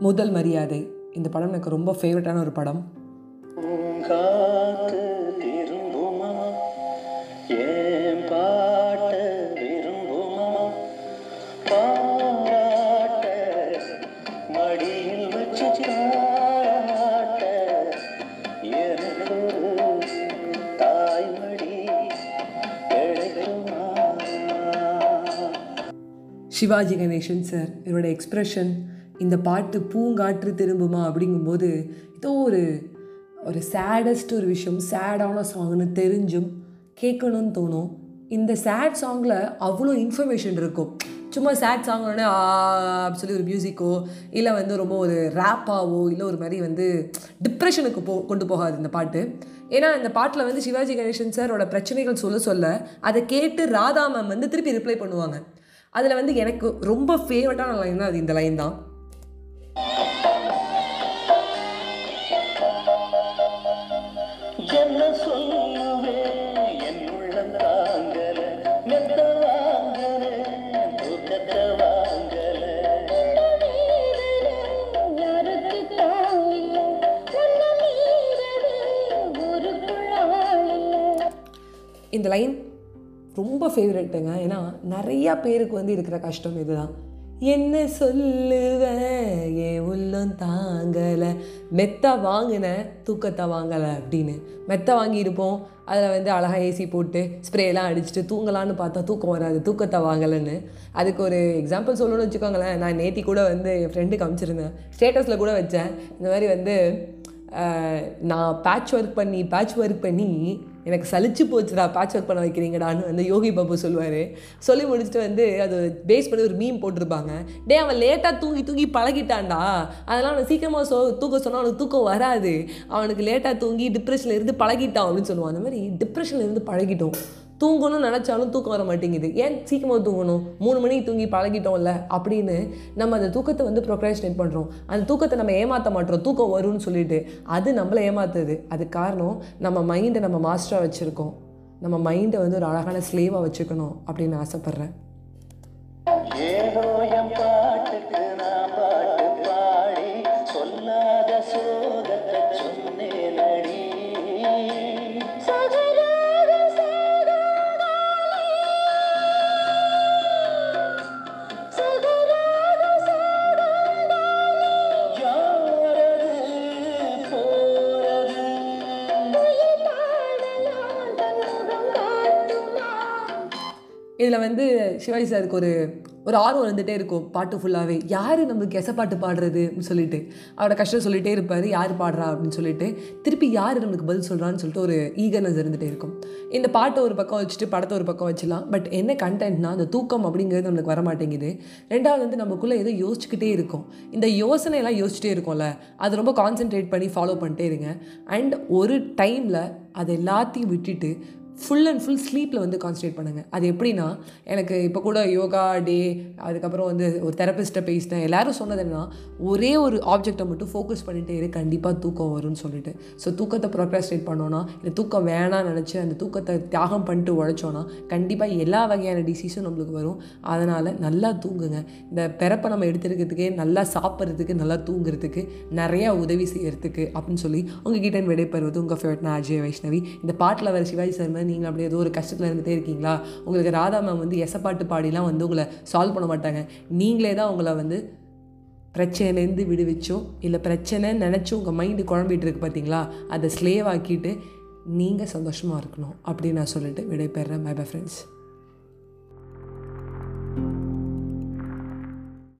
முதல் மரியாதை. இந்த படம் எனக்கு ரொம்ப ஃபேவரட்டான ஒரு படம். சிவாஜி கணேசன் சார் இவரோட எக்ஸ்ப்ரெஷன் இந்த பாட்டு பூங்காற்று திரும்புமா அப்படிங்கும்போது ஏதோ ஒரு ஒரு சேடஸ்ட் ஒரு விஷயம் சேடான சாங்னு தெரிஞ்சும் கேட்கணும்னு தோணும். இந்த சேட் சாங்கில் அவ்வளோ இன்ஃபர்மேஷன் இருக்கும். சும்மா சேட் சாங் உடனே அப்படி சொல்லி ஒரு மியூசிக்கோ இல்லை வந்து ரொம்ப ஒரு ரேப்பாவோ இல்லை ஒரு மாதிரி வந்து டிப்ரெஷனுக்கு போ கொண்டு போகாது இந்த பாட்டு. ஏன்னா இந்த பாட்டில் வந்து சிவாஜி கணேசன் சாரோட பிரச்சனைகள் சொல்ல சொல்ல அதை கேட்டு ராதா மேம் வந்து திருப்பி ரிப்ளை பண்ணுவாங்க. அதில் வந்து எனக்கு ரொம்ப ஃபேவரட்டான லைன் தான் அது இந்த லைன் தான். இந்த லைன் ரொம்ப ஃபேவரெட்டுங்க ஏன்னா நிறையா பேருக்கு வந்து இருக்கிற கஷ்டம் இதுதான். என்ன சொல்லுவேன் ஏ உள்ளம் தாங்கலை. மெத்த வாங்கினேன் தூக்கத்தை வாங்கலை அப்படின்னு. மெத்த வாங்கியிருப்போம் அதில் வந்து அழகாக ஏசி போட்டு ஸ்ப்ரேலாம் அடிச்சுட்டு தூங்கலான்னு பார்த்தா தூக்கம் வராது தூக்கத்தை வாங்கலைன்னு. அதுக்கு ஒரு எக்ஸாம்பிள் சொல்லணும்னு வச்சுக்கோங்களேன். நான் நேத்தி கூட வந்து என் ஃப்ரெண்டுக்கு அனுப்பிச்சிருந்தேன் ஸ்டேட்டஸில் கூட வச்சேன். இந்த மாதிரி வந்து நான் பேட்ச் ஒர்க் பண்ணி பேட்ச் ஒர்க் பண்ணி எனக்கு சலிச்சு போச்சுடா பேட்ச் ஒர்க் பண்ண வைக்கிறீங்கடான்னு வந்து யோகி பாபு சொல்லுவார். சொல்லி முடிச்சுட்டு வந்து அது பேஸ் பண்ணி ஒரு மீன் போட்டிருப்பாங்க. டே அவன் லேட்டாக தூங்கி தூங்கி பழகிட்டான்டா. அதெல்லாம் அவனை சீக்கிரமாக சொ தூக்க சொன்னால் அவனுக்கு தூக்கம் வராது. அவனுக்கு லேட்டாக தூங்கி டிப்ரெஷனில் இருந்து பழகிட்டான் அப்படின்னு சொல்லுவான். அந்த மாதிரி டிப்ரெஷனில் இருந்து பழகிட்டோம். தூங்கணும்னு நினச்சாலும் தூக்கம் வர மாட்டேங்குது. ஏன் சீக்கிரமாக தூங்கணும்? மூணு மணிக்கு தூங்கி பழகிட்டோம்ல அப்படின்னு நம்ம அந்த தூக்கத்தை வந்து ப்ரொக்ரேஷனேட் பண்ணுறோம் அந்த தூக்கத்தை நம்ம ஏமாற்ற மாட்டோம். தூக்கம் வரும்னு சொல்லிட்டு அது நம்மளை ஏமாத்துது. அது காரணம் நம்ம மைண்டை நம்ம மாஸ்டராக வச்சுருக்கோம். நம்ம மைண்டை வந்து ஒரு அழகான ஸ்லேவாக வச்சுக்கணும் அப்படின்னு ஆசைப்பட்றேன். இதில் வந்து சிவாஜி சாருக்கு ஒரு ஒரு ஆர்வம் இருந்துகிட்டே இருக்கும் பாட்டு ஃபுல்லாகவே யார் நம்மளுக்கு எச பாட்டு பாடுறது அப்படின்னு சொல்லிட்டு. அவரோட கஷ்டம் சொல்லிகிட்டே இருப்பார் யார் பாடுறா அப்படின்னு சொல்லிட்டு. திருப்பி யார் நம்மளுக்கு பதில் சொல்கிறான்னு சொல்லிட்டு ஒரு ஈகர்னஸ் இருந்துகிட்டே இருக்கும். இந்த பாட்டை ஒரு பக்கம் வச்சுட்டு படத்தை ஒரு பக்கம் வச்சிடலாம் பட் என்ன கண்டென்ட்னா அந்த தூக்கம் அப்படிங்கிறது நம்மளுக்கு வர மாட்டேங்குது ரெண்டாவது வந்து நமக்குள்ளே ஏதோ யோசிச்சுக்கிட்டே இருக்கும். இந்த யோசனையெல்லாம் யோசிச்சுட்டே இருக்கும்ல அது ரொம்ப கான்சென்ட்ரேட் பண்ணி ஃபாலோ பண்ணிட்டே இருங்க. அண்ட் ஒரு டைமில் அது எல்லாத்தையும் விட்டுட்டு ஃபுல் அண்ட் ஃபுல் ஸ்லீப்பில் வந்து கான்சன்ட்ரேட் பண்ணுங்கள் அது எப்படின்னா எனக்கு இப்போ கூட யோகா டே அதுக்கப்புறம் வந்து ஒரு தெரப்பிஸ்ட்டை பேசினேன். எல்லாரும் சொன்னது என்ன ஒரே ஒரு ஆப்ஜெக்டை மட்டும் ஃபோக்கஸ் பண்ணிகிட்டே இரு கண்டிப்பாக தூக்கம் வரும்னு சொல்லிட்டு. ஸோ தூக்கத்தை ப்ரொக்ராஸ்ட்ரேட் பண்ணோன்னா இல்லை தூக்கம் வேணாம்னு நினச்சி அந்த தூக்கத்தை தியாகம் பண்ணிட்டு உழைச்சோன்னா கண்டிப்பாக எல்லா வகையான டிசீஸும் நம்மளுக்கு வரும். அதனால் நல்லா தூங்குங்க. இந்த பிறப்பை நம்ம எடுத்துருக்கிறதுக்கு நல்லா சாப்பிட்றதுக்கு நல்லா தூங்குறதுக்கு நிறையா உதவி செய்கிறதுக்கு அப்படின்னு சொல்லி உங்ககிட்ட விடைபெறுவது உங்கள் ஃபேவரட்னா அஜய் வைஷ்ணவி. இந்த பாட்டில் வர சிவாஜி சார் நீங்கள் அப்படி ஏதோ ஒரு கஷ்டத்தில் இருந்துகிட்டே இருக்கீங்களா? உங்களுக்கு ராதா மேம் வந்து எசப்பாட்டு பாடிலாம் வந்து உங்களை சால்வ் பண்ண மாட்டாங்க. நீங்களே தான் உங்களை வந்து பிரச்சனைலேருந்து விடுவிச்சோ இல்லை பிரச்சனை நினச்சோ உங்கள் மைண்டு குழம்பிட்டு இருக்கு பார்த்தீங்களா அதை ஸ்லேவ் ஆக்கிட்டு நீங்கள் சந்தோஷமாக இருக்கணும் அப்படின்னு நான் சொல்லிட்டு விடைபெறேன் பை பை ஃப்ரெண்ட்ஸ்